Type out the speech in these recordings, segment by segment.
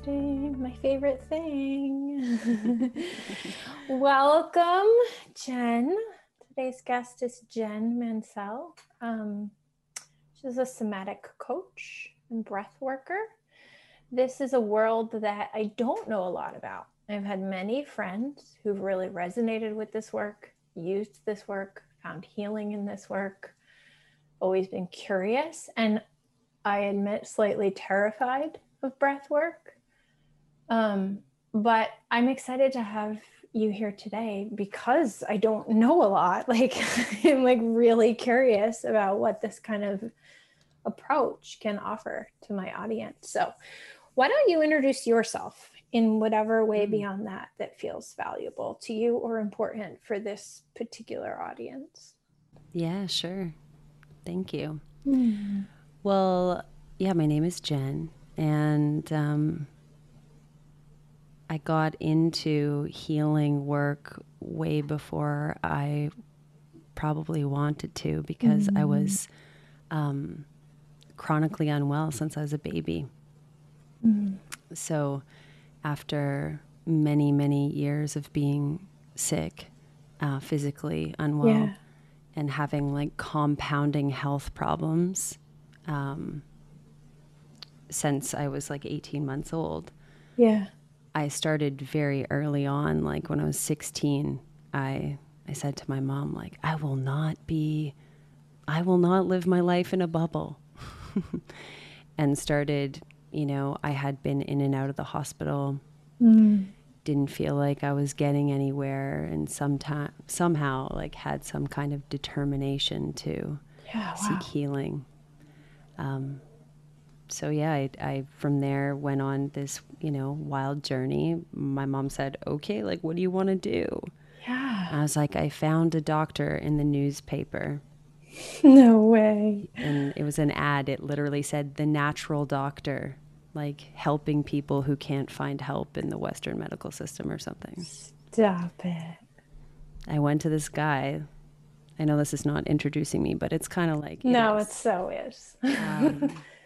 My favorite thing. Welcome, Jen. Today's guest is Jen Mansell. Um, she's a somatic coach and breath worker. This is a world that I don't know a lot about. I've had many friends who've really resonated with this work, used this work, found healing in this work, always been curious. And I admit, slightly terrified of breath work. Um, but I'm excited to have you here today because I don't know a lot. Like, I'm like really curious about what this kind of approach can offer to my audience. So, why don't you introduce yourself in whatever way mm-hmm. beyond that that feels valuable to you or important for this particular audience? Yeah, sure. Thank you. Mm. Well, yeah, my name is Jen, and um, I got into healing work way before I probably wanted to because mm-hmm. I was um, chronically unwell since I was a baby. Mm-hmm. So, after many, many years of being sick, uh, physically unwell, yeah. and having like compounding health problems, um, since I was like 18 months old. Yeah. I started very early on, like when I was 16, I I said to my mom like I will not be I will not live my life in a bubble. and started, you know, I had been in and out of the hospital. Mm. Didn't feel like I was getting anywhere and sometime somehow like had some kind of determination to yeah, wow. seek healing. Um, so yeah, I, I, from there went on this you know wild journey. My mom said, "Okay, like what do you want to do?" Yeah. I was like, I found a doctor in the newspaper. No way. And it was an ad. It literally said the natural doctor, like helping people who can't find help in the Western medical system or something. Stop it. I went to this guy. I know this is not introducing me, but it's kind of like no, it, it so is. Um,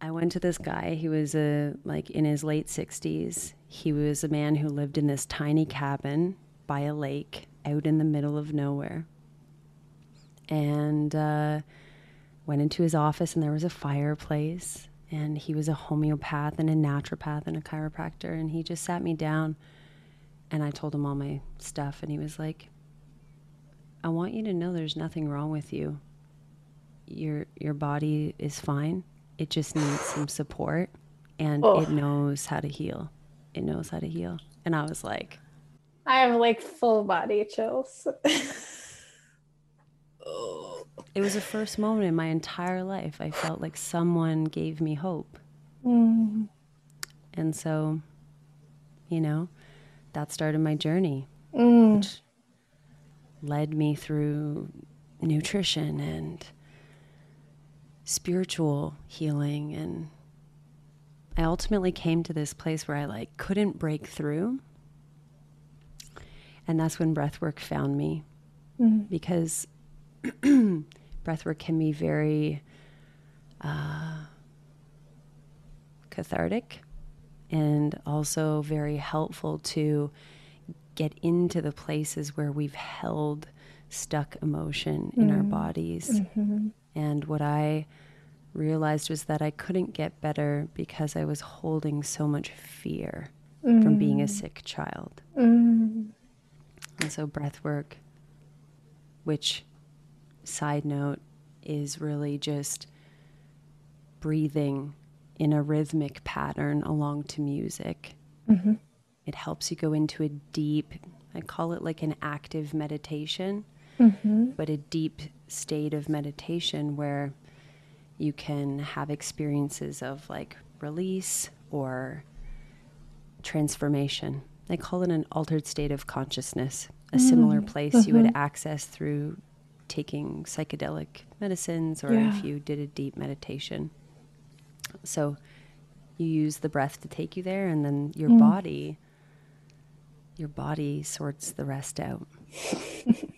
I went to this guy. He was a like in his late 60s. He was a man who lived in this tiny cabin by a lake out in the middle of nowhere. And uh, went into his office, and there was a fireplace. And he was a homeopath and a naturopath and a chiropractor. And he just sat me down, and I told him all my stuff. And he was like, "I want you to know there's nothing wrong with you. Your your body is fine." It just needs some support and oh. it knows how to heal. It knows how to heal. And I was like, I have like full body chills. it was the first moment in my entire life I felt like someone gave me hope. Mm. And so, you know, that started my journey, mm. which led me through nutrition and spiritual healing and I ultimately came to this place where I like couldn't break through. And that's when breathwork found me. Mm-hmm. Because breathwork can be very uh, cathartic and also very helpful to get into the places where we've held stuck emotion in mm-hmm. our bodies. Mm-hmm. And what I realized was that I couldn't get better because I was holding so much fear mm. from being a mm. sick child. Mm. And so, breath work, which, side note, is really just breathing in a rhythmic pattern along to music. Mm-hmm. It helps you go into a deep, I call it like an active meditation, mm-hmm. but a deep state of meditation where you can have experiences of like release or transformation. They call it an altered state of consciousness, a mm. similar place mm-hmm. you would mm-hmm. access through taking psychedelic medicines or yeah. if you did a deep meditation. So you use the breath to take you there and then your mm. body your body sorts the rest out.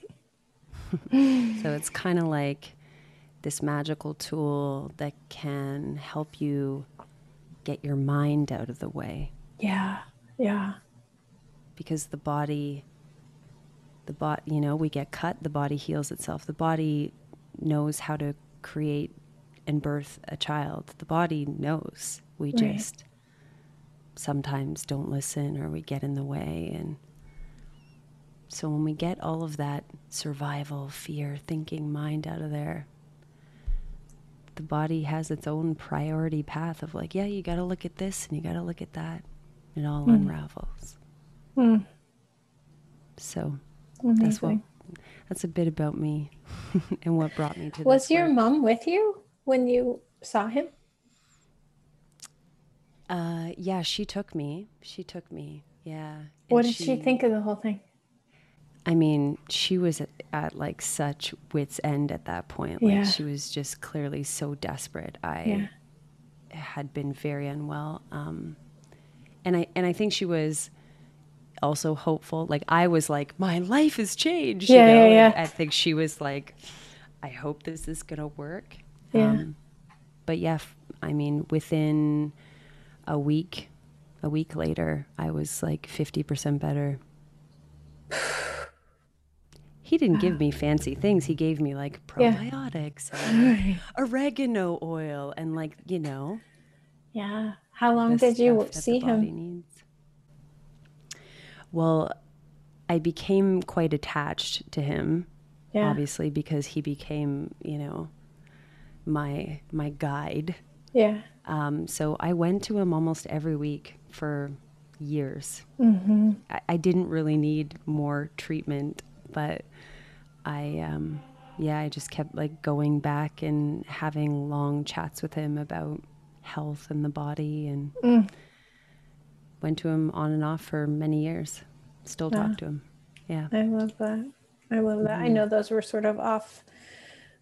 so it's kind of like this magical tool that can help you get your mind out of the way. Yeah. Yeah. Because the body the body, you know, we get cut, the body heals itself. The body knows how to create and birth a child. The body knows. We right. just sometimes don't listen or we get in the way and so when we get all of that survival, fear, thinking mind out of there, the body has its own priority path of like, yeah, you got to look at this and you got to look at that. It all mm. unravels. Mm. So Amazing. that's what that's a bit about me and what brought me to Was your mom with you when you saw him? Uh, yeah, she took me. She took me. Yeah. What did she, she think of the whole thing? I mean, she was at, at, like such wits end at that point. Like yeah. she was just clearly so desperate. I yeah. had been very unwell, um, and I and I think she was also hopeful. Like I was like, my life has changed. Yeah, you know? yeah, yeah. I think she was like, I hope this is gonna work. Yeah. Um, but yeah, I mean, within a week, a week later, I was like fifty percent better. He didn't give me fancy things. He gave me like probiotics yeah. oregano oil and like, you know. Yeah. How long did you see him? Well, I became quite attached to him. Yeah. Obviously because he became, you know, my my guide. Yeah. Um, so I went to him almost every week for years. Mm-hmm. I, I, didn't really need more treatment, but I, um, yeah, I just kept like going back and having long chats with him about health and the body and mm. went to him on and off for many years. Still yeah. talk to him. Yeah. I love that. I love that. Mm-hmm. I know those were sort of off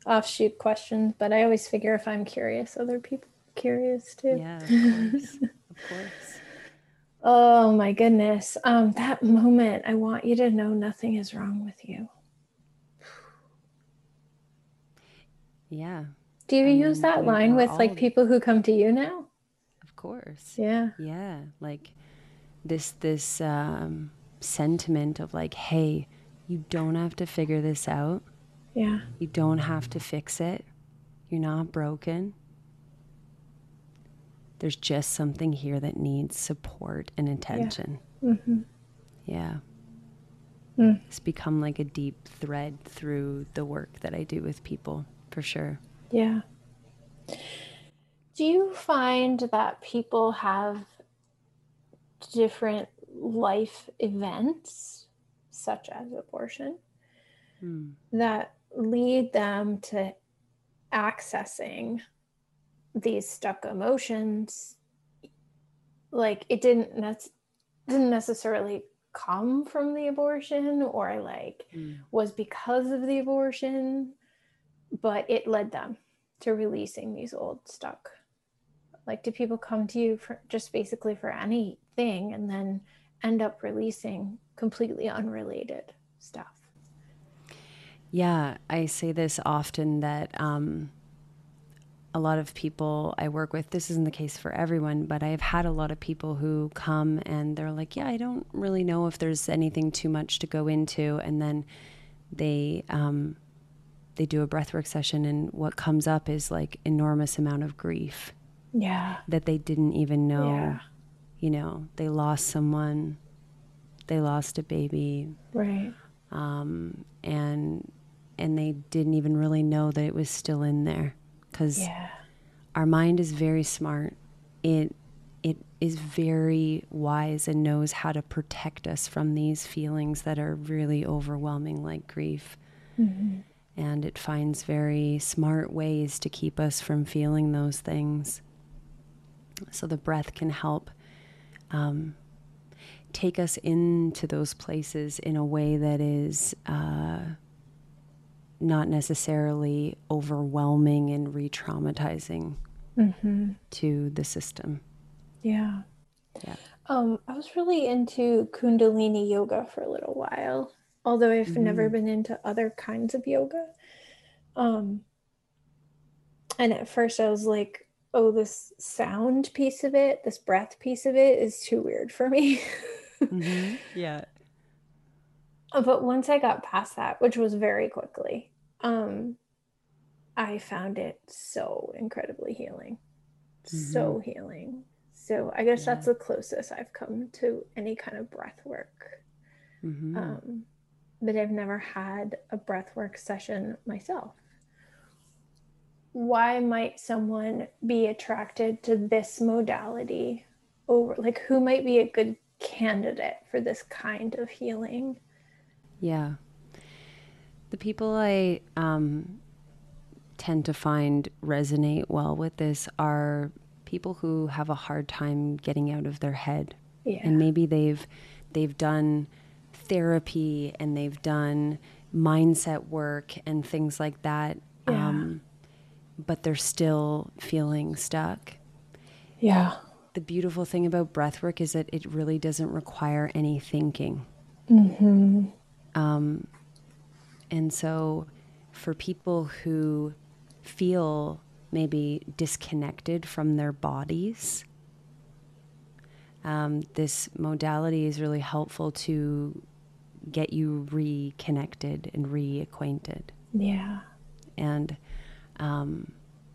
offshoot questions, but I always figure if I'm curious, other people curious too. Yeah, of course. of course. Oh my goodness. Um, that moment, I want you to know nothing is wrong with you. Yeah. Do you I use mean, that line with like people who come to you now? Of course. Yeah. Yeah. Like this this um sentiment of like, hey, you don't have to figure this out. Yeah. You don't have to fix it. You're not broken. There's just something here that needs support and attention. Yeah. Mm-hmm. yeah. Mm. It's become like a deep thread through the work that I do with people for sure. Yeah. Do you find that people have different life events, such as abortion, hmm. that lead them to accessing these stuck emotions? Like it didn't didn't necessarily come from the abortion, or like hmm. was because of the abortion but it led them to releasing these old stuck like do people come to you for just basically for anything and then end up releasing completely unrelated stuff yeah i say this often that um, a lot of people i work with this isn't the case for everyone but i've had a lot of people who come and they're like yeah i don't really know if there's anything too much to go into and then they um, they do a breathwork session and what comes up is like enormous amount of grief. Yeah. That they didn't even know. Yeah. You know, they lost someone, they lost a baby. Right. Um, and and they didn't even really know that it was still in there cuz yeah. our mind is very smart. It it is very wise and knows how to protect us from these feelings that are really overwhelming like grief. Mm-hmm and it finds very smart ways to keep us from feeling those things. So the breath can help um, take us into those places in a way that is uh, not necessarily overwhelming and re traumatizing mm-hmm. to the system. Yeah. Yeah. Um, I was really into Kundalini yoga for a little while, although I've mm-hmm. never been into other kinds of yoga. Um, and at first I was like, oh, this sound piece of it, this breath piece of it is too weird for me. mm-hmm. Yeah. But once I got past that, which was very quickly, um, I found it so incredibly healing. Mm-hmm. So healing. So I guess yeah. that's the closest I've come to any kind of breath work. Mm-hmm. Um, but I've never had a breath work session myself. Why might someone be attracted to this modality over like who might be a good candidate for this kind of healing? Yeah. The people I um, tend to find resonate well with this are people who have a hard time getting out of their head. Yeah. And maybe they've they've done therapy and they've done mindset work and things like that. Yeah. Um, but they're still feeling stuck. Yeah. The beautiful thing about breath work is that it really doesn't require any thinking. Mm-hmm. Um, and so for people who feel maybe disconnected from their bodies. Um, this modality is really helpful to get you reconnected and reacquainted. Yeah. And um,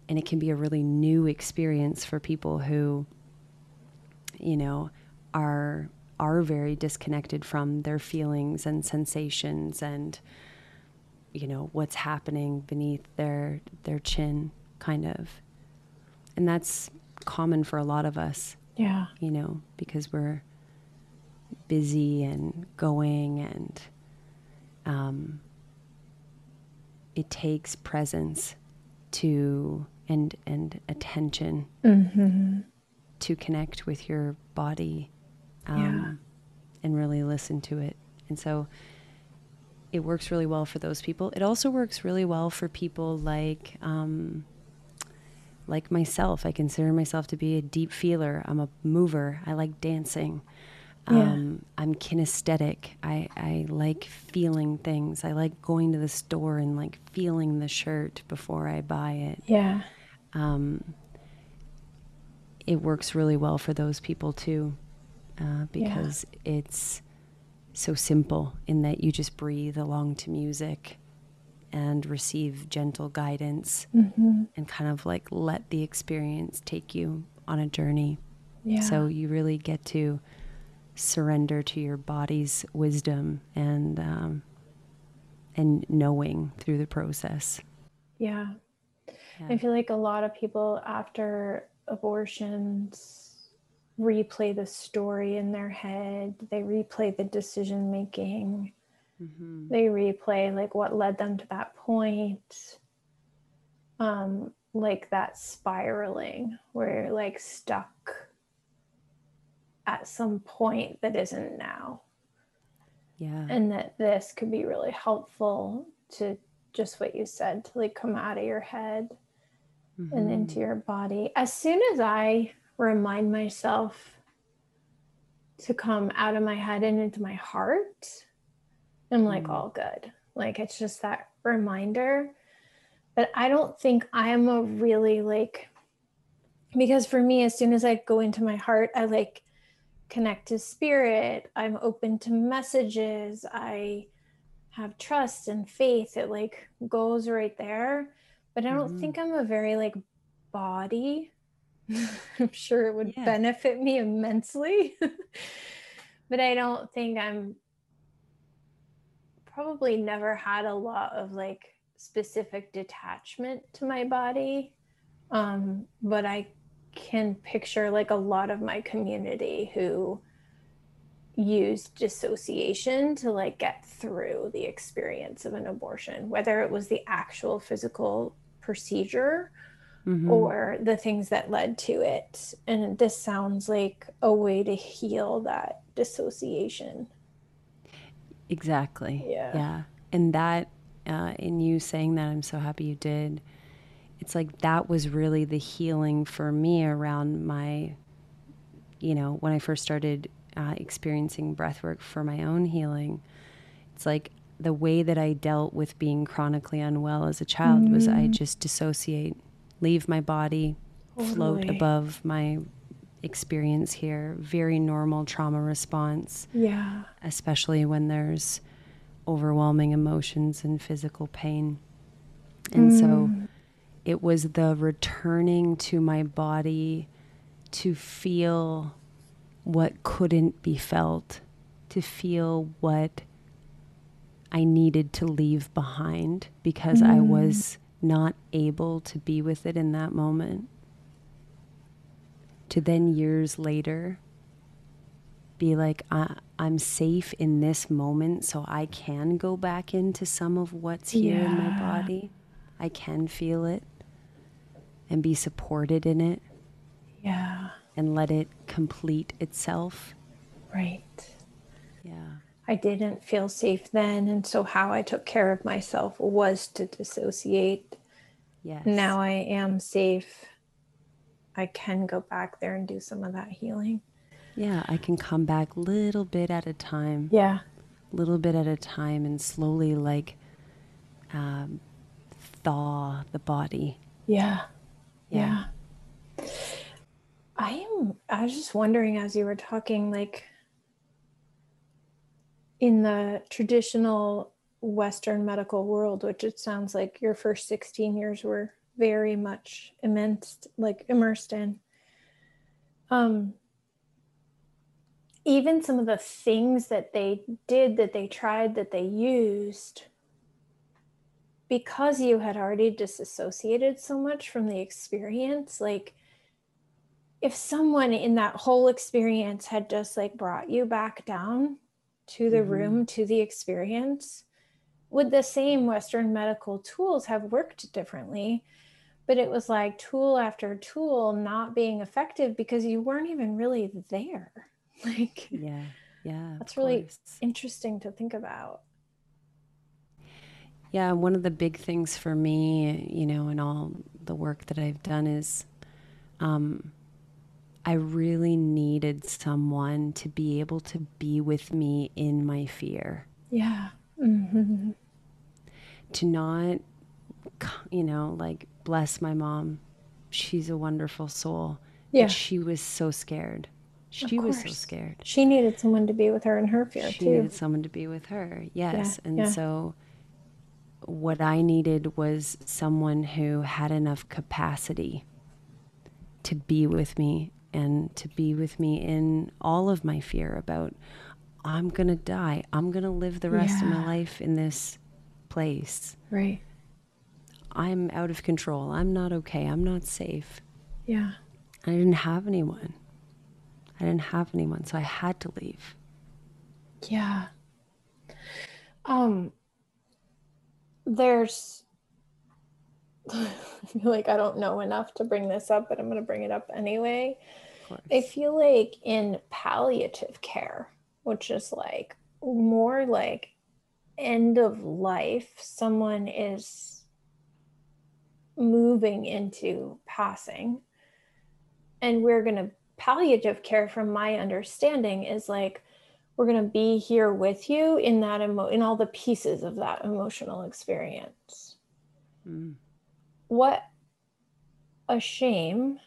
and it can be a really new experience for people who, you know, are are very disconnected from their feelings and sensations and you know what's happening beneath their their chin kind of. And that's common for a lot of us yeah. you know because we're busy and going and um, it takes presence to and and attention mm-hmm. to connect with your body um, yeah. and really listen to it and so it works really well for those people. It also works really well for people like um, like myself. I consider myself to be a deep feeler. I'm a mover. I like dancing. Yeah. Um, I'm kinesthetic. I, I like feeling things. I like going to the store and like feeling the shirt before I buy it. Yeah. Um, it works really well for those people too, uh, because yeah. it's so simple in that you just breathe along to music and receive gentle guidance mm-hmm. and kind of like let the experience take you on a journey. Yeah. So you really get to surrender to your body's wisdom and um, and knowing through the process. Yeah. yeah. I feel like a lot of people after abortions replay the story in their head. They replay the decision making. Mm-hmm. they replay like what led them to that point um like that spiraling where you're like stuck at some point that isn't now. Yeah. And that this could be really helpful to just what you said to like come out of your head mm-hmm. and into your body. As soon as i remind myself to come out of my head and into my heart, I'm like, mm. all good. Like it's just that reminder. But I don't think I'm a really like, because for me, as soon as I go into my heart, I like connect to spirit. I'm open to messages. I have trust and faith. It like goes right there. But I don't mm-hmm. think I'm a very like body I'm sure it would yeah. benefit me immensely. but I don't think I'm probably never had a lot of like specific detachment to my body. Um, but I can picture like a lot of my community who used dissociation to like get through the experience of an abortion, whether it was the actual physical procedure mm-hmm. or the things that led to it. And this sounds like a way to heal that dissociation. Exactly. Yeah. Yeah. And that, uh, in you saying that, I'm so happy you did. It's like that was really the healing for me around my, you know, when I first started uh, experiencing breath work for my own healing. It's like the way that I dealt with being chronically unwell as a child mm. was I mm. just dissociate leave my body, totally. float above my experience here. Very normal trauma response. Yeah. Especially when there's overwhelming emotions and physical pain. And mm. so it was the returning to my body to feel what couldn't be felt, to feel what I needed to leave behind because mm. I was not able to be with it in that moment, to then years later be like, I, am safe in this moment, so I can go back into some of what's here yeah. in my body. I can feel it and be supported in it. Yeah. And let it complete itself. Right. Yeah. I didn't feel safe then. And so, how I took care of myself was to dissociate. Yes. Now I am safe. I can go back there and do some of that healing. Yeah, I can come back little bit at a time. Yeah. Little bit at a time and slowly, like, um, thaw the body. Yeah. Yeah. yeah. I am, I was just wondering as you were talking, like, in the traditional Western medical world, which it sounds like your first 16 years were very much immense, like immersed in. Um, even some of the things that they did, that they tried, that they used, because you had already disassociated so much from the experience, like if someone in that whole experience had just like brought you back down to the mm-hmm. room, to the experience, would the same Western medical tools have worked differently? But it was like tool after tool not being effective because you weren't even really there. Like, yeah, yeah. That's really interesting to think about. Yeah, one of the big things for me, you know, in all the work that I've done is um, I really needed someone to be able to be with me in my fear. Yeah. Mm-hmm. To not, you know, like bless my mom. She's a wonderful soul. Yeah. she was so scared. She was so scared. She needed someone to be with her in her fear she too. She needed someone to be with her. Yes. Yeah, and yeah. so what I needed was someone who had enough capacity to be with me and to be with me in all of my fear about I'm going to die. I'm going to live the rest yeah. of my life in this place. Right. I'm out of control. I'm not okay. I'm not safe. Yeah. I didn't have anyone. I didn't have anyone, so I had to leave. Yeah. Um there's I feel like I don't know enough to bring this up, but I'm going to bring it up anyway. I feel like in palliative care, which is like more like end of life, someone is moving into passing. And we're going to, palliative care, from my understanding, is like we're going to be here with you in that emo- in all the pieces of that emotional experience. Mm. What a shame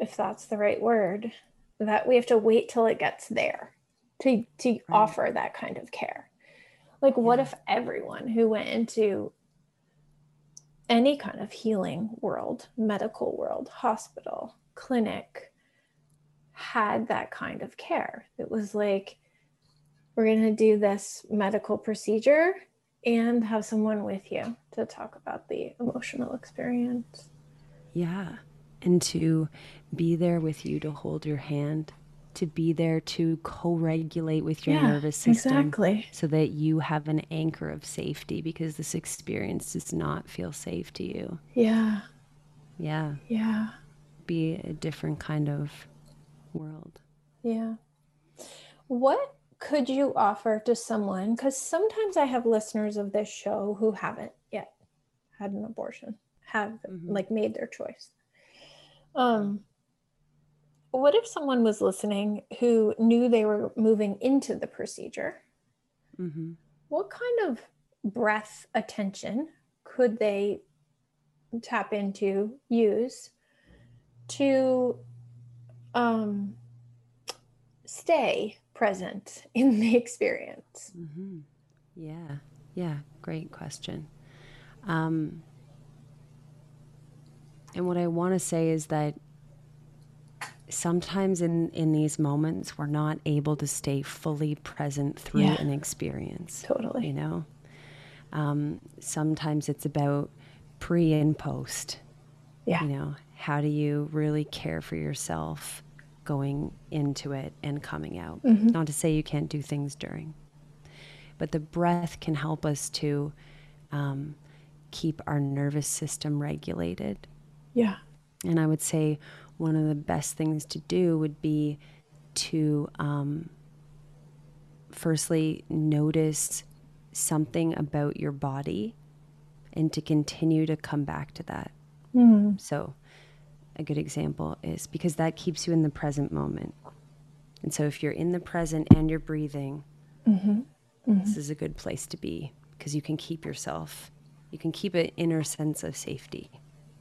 if that's the right word, that we have to wait till it gets there to to right. offer that kind of care. Like yeah. what if everyone who went into any kind of healing world, medical world, hospital, clinic had that kind of care. It was like we're going to do this medical procedure and have someone with you to talk about the emotional experience. Yeah and to be there with you to hold your hand to be there to co-regulate with your Yeah, nervous system exactly. so that you have an anchor of safety because this experience does not feel safe to you Yeah. yeah Yeah. be a different kind of world Yeah. What could you offer to someone? Because sometimes I have listeners of this show who haven't yet had an abortion, have Mhm. like made their choice. Um, what if someone was listening who knew they were moving into the procedure? hmm What kind of breath attention could they tap into, use to um, stay present in the experience? hmm Yeah, yeah, great question. Um, and what I want to say is that sometimes in in these moments we're not able to stay fully present through Yeah. an experience. Totally. You know, um, sometimes it's about pre and post. Yeah. You know, how do you really care for yourself going into it and coming out? Mhm. Not to say you can't do things during, but the breath can help us to um, keep our nervous system regulated. Yeah. And I would say one of the best things to do would be to um, firstly notice something about your body and to continue to come back to that. Mm. So, a good example is because that keeps you in the present moment. And so, if you're in the present and you're breathing, Mhm. this is a good place to be because you can keep yourself, you can keep an inner sense of safety,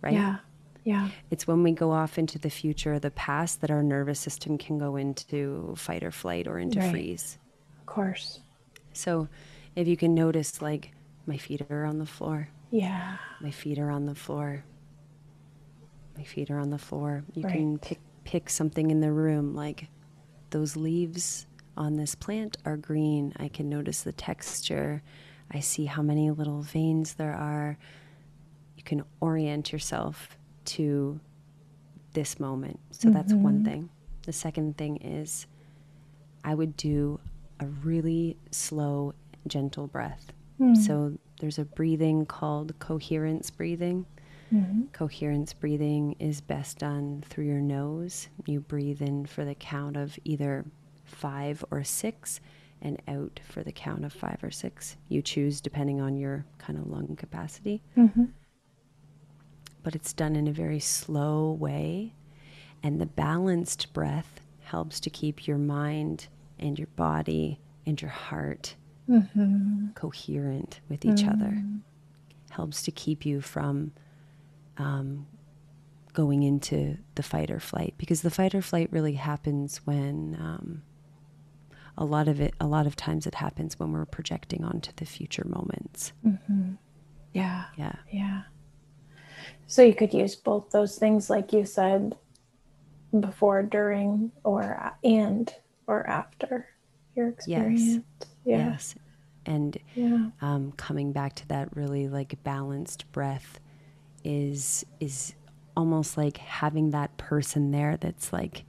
right? Yeah. Yeah. It's when we go off into the future or the past that our nervous system can go into fight or flight or into Right. freeze. Of course. So, if you can notice, like, my feet are on the floor, Yeah. my feet are on the floor, my feet are on the floor. You can pick pick something in the room, like those leaves on this plant are green. I can notice the texture. I see how many little veins there are. You can orient yourself to this moment. So that's one thing. The second thing is I would do a really slow, gentle breath. So there's a breathing called coherence breathing. Mhm. Coherence breathing is best done through your nose. You breathe in for the count of either five or six and out for the count of five or six. You choose depending on your kind of lung capacity. Mhm. But it's done in a very slow way. And the balanced breath helps to keep your mind and your body and your heart Mhm. coherent with each other. Helps to keep you from um, going into the fight or flight because the fight or flight really happens when um, a lot of it, a lot of times it happens when we're projecting onto the future moments. Mhm. Yeah. Yeah. Yeah. So you could use both those things, like you said, before, during, or and or after your experience. Yeah. Yes. And Yeah. um, coming back to that really like balanced breath is is almost like having that person there that's like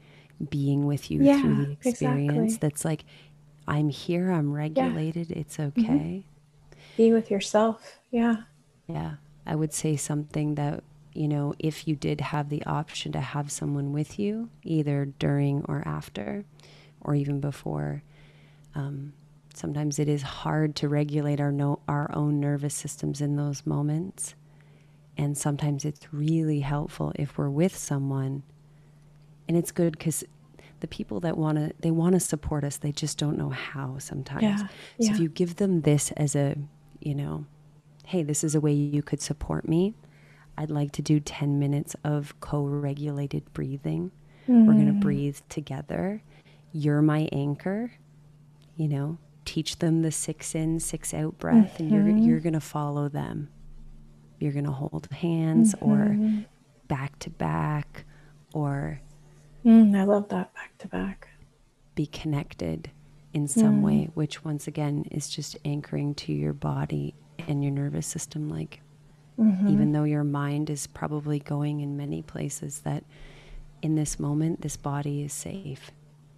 being with you Yeah, through the experience exactly. that's like i'm here i'm regulated it's okay Be with yourself. Yeah. yeah i would say something that you know if you did have the option to have someone with you either during or after or even before um, sometimes it is hard to regulate our no, our own nervous systems in those moments. And sometimes it's really helpful if we're with someone. And it's good because the people that want to they want to support us they just don't know how sometimes. Yeah, so yeah. if you give them this as a you know hey this is a way you could support me. I'd like to do 10 minutes of co-regulated breathing. We're going to mm. breathe together. You're my anchor. You know teach them the six in six out breath and you're mm-hmm. you're going to follow them. You're going to hold hands or mm-hmm. back to back or Mm, I love that back to back. be connected in some mm. way, which once again is just anchoring to your body and your nervous system. Like, even though your mind is probably going in many places, that in this moment, this body is safe.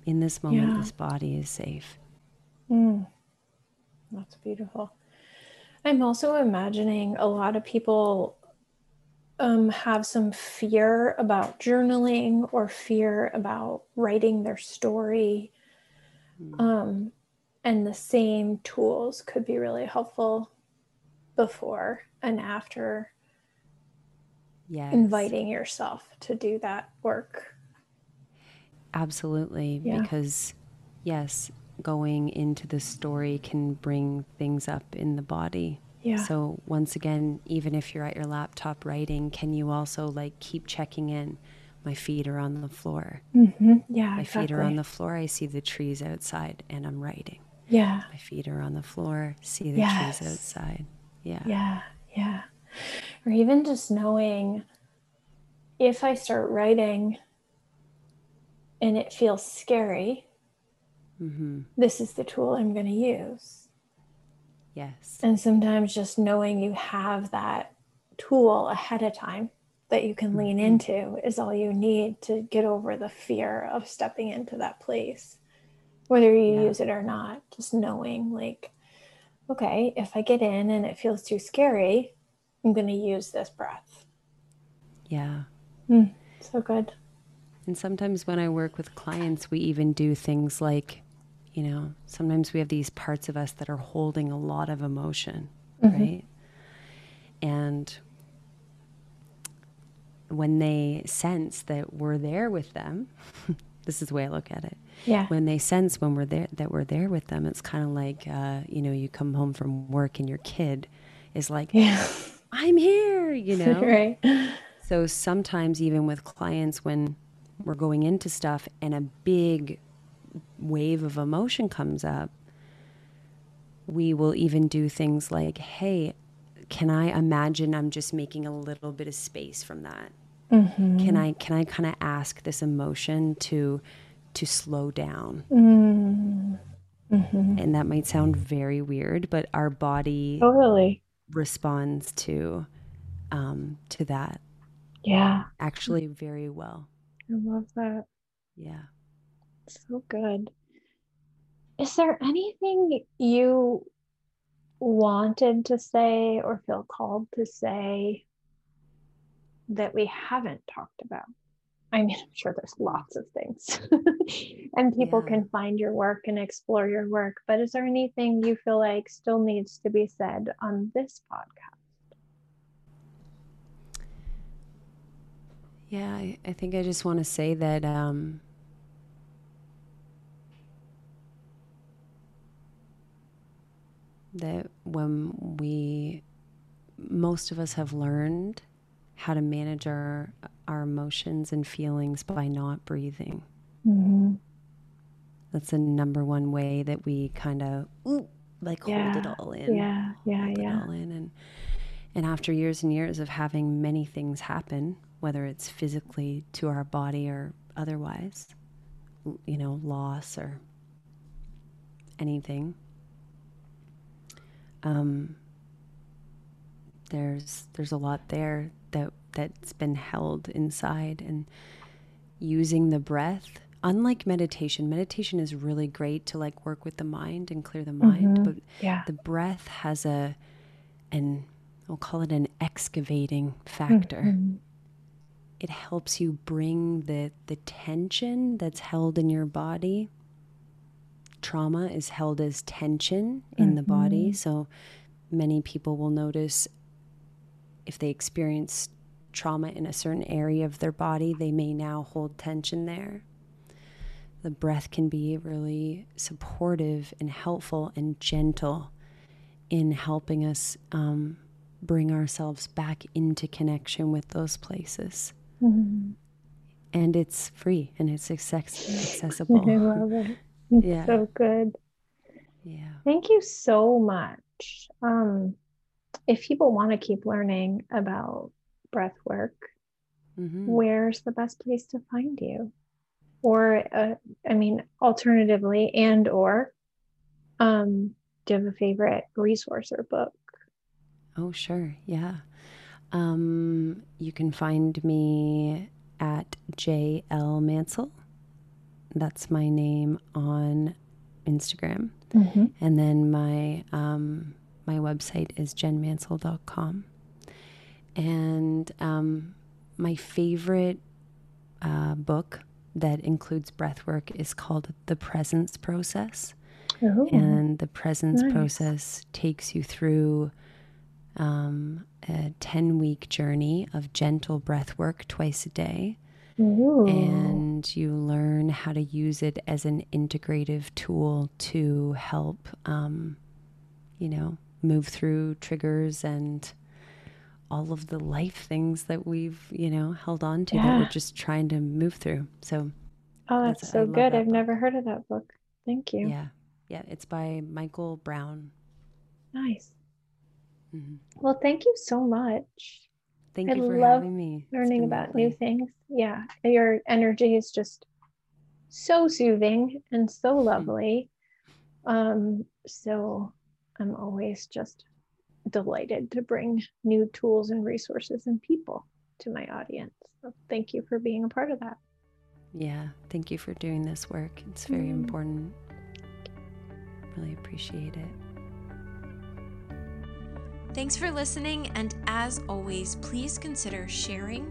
In this moment, yeah. this body is safe. Mm. That's beautiful. I'm also imagining a lot of people um, have some fear about journaling or fear about writing their story. Mm. Um, and the same tools could be really helpful before and after yes. inviting yourself to do that work. Absolutely. Yeah. Because, yes, going into the story can bring things up in the body. Yeah. So once again, even if you're at your laptop writing, can you also like keep checking in? My feet are on the floor. Mm-hmm. Yeah. My exactly. feet are on the floor. I see the trees outside and I'm writing. Yeah. My feet are on the floor. See the yes. trees outside. Yeah. Yeah. Yeah. Or even just knowing if I start writing and it feels scary, mm-hmm. this is the tool I'm going to use. Yes. And sometimes just knowing you have that tool ahead of time that you can mm-hmm. lean into is all you need to get over the fear of stepping into that place, whether you yeah. use it or not. Just knowing, like, okay, if I get in and it feels too scary, I'm going to use this breath. Yeah. Mm, so good. And sometimes when I work with clients, we even do things like you know, sometimes we have these parts of us that are holding a lot of emotion, mm-hmm. right? And when they sense that we're there with them, this is the way I look at it. Yeah. When they sense when we're there that we're there with them, it's kind of like uh, you know, you come home from work and your kid is like, yeah. I'm here, you know. right. So sometimes even with clients when we're going into stuff and a big wave of emotion comes up, we will even do things like, hey, can I imagine I'm just making a little bit of space from that? Mm-hmm. Can I can I kind of ask this emotion to to slow down? Mm-hmm. And that might sound very weird, but our body totally responds to um, to that. Yeah, actually, very well. I love that. Yeah. So good. Is there anything you wanted to say or feel called to say that we haven't talked about? I mean, I'm sure there's lots of things, and people yeah. can find your work and explore your work. But is there anything you feel like still needs to be said on this podcast? Yeah, I, I think I just want to say that um, that when we most of us have learned how to manage our our emotions and feelings by not breathing. Mm-hmm. That's the number one way that we kind of like yeah. hold it all in. Yeah, yeah, hold yeah. It all in, and and after years and years of having many things happen, whether it's physically to our body or otherwise, you know, loss or anything, um, there's there's a lot there that that's been held inside and using the breath unlike meditation meditation is really great to like work with the mind and clear the mind mm-hmm. but yeah. the breath has a an we'll call it an excavating factor mm-hmm. it helps you bring the the tension that's held in your body trauma is held as tension in mm-hmm. the body. Mm-hmm. So many people will notice if they experience trauma in a certain area of their body, they may now hold tension there. The breath can be really supportive and helpful and gentle in helping us um, bring ourselves back into connection with those places. Mm-hmm. And it's free and it's accessible. I love it yeah. so good. Yeah. Thank you so much. Um, if people want to keep learning about breath work, mm-hmm. where's the best place to find you? Or, uh, I mean, alternatively, and or, um, do you have a favorite resource or book? Oh, sure. Yeah. Um, you can find me at JL Mansell That's my name on Instagram. Mm-hmm. And then my um, my website is jenmansell.com. And um, my favorite uh, book that includes breath work is called The Presence Process. Ooh. And the presence nice. process takes you through um, a 10 week journey of gentle breath work twice a day. Ooh. And you learn how to use it as an integrative tool to help, um, you know, move through triggers and all of the life things that we've, you know, held on to that we're just trying to move through. So, oh, that's- that's so good. that I've book. never heard of that book. Thank you. yeah. Yeah. It's by Michael Brown. Nice. Mhm. Well, thank you so much. Thank I you for love having me. Learning about new things. Yeah. Your energy is just so soothing and so lovely. Um, so I'm always just delighted to bring new tools and resources and people to my audience. So thank you for being a part of that. Yeah. Thank you for doing this work. It's very Mm. important. Really appreciate it. Thanks for listening, and as always, please consider sharing,